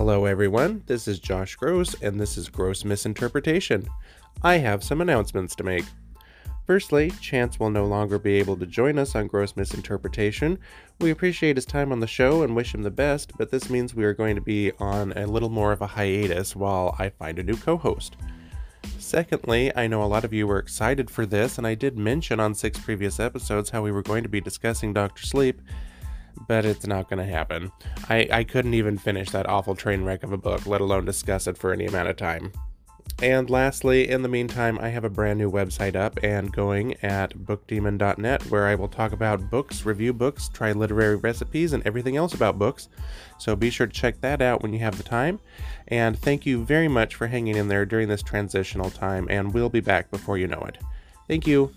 Hello, everyone. This is Josh Gross, and this is Gross Misinterpretation. I have some announcements to make. Firstly, Chance will no longer be able to join us on Gross Misinterpretation. We appreciate his time on the show and wish him the best, but this means we are going to be on a little more of a hiatus while I find a new co host. Secondly, I know a lot of you were excited for this, and I did mention on six previous episodes how we were going to be discussing Dr. Sleep, but it's not going to happen. I, I couldn't even finish that awful train wreck of a book, let alone discuss it for any amount of time. And lastly, in the meantime, I have a brand new website up and going at bookdemon.net where I will talk about books, review books, try literary recipes, and everything else about books. So be sure to check that out when you have the time. And thank you very much for hanging in there during this transitional time, and we'll be back before you know it. Thank you.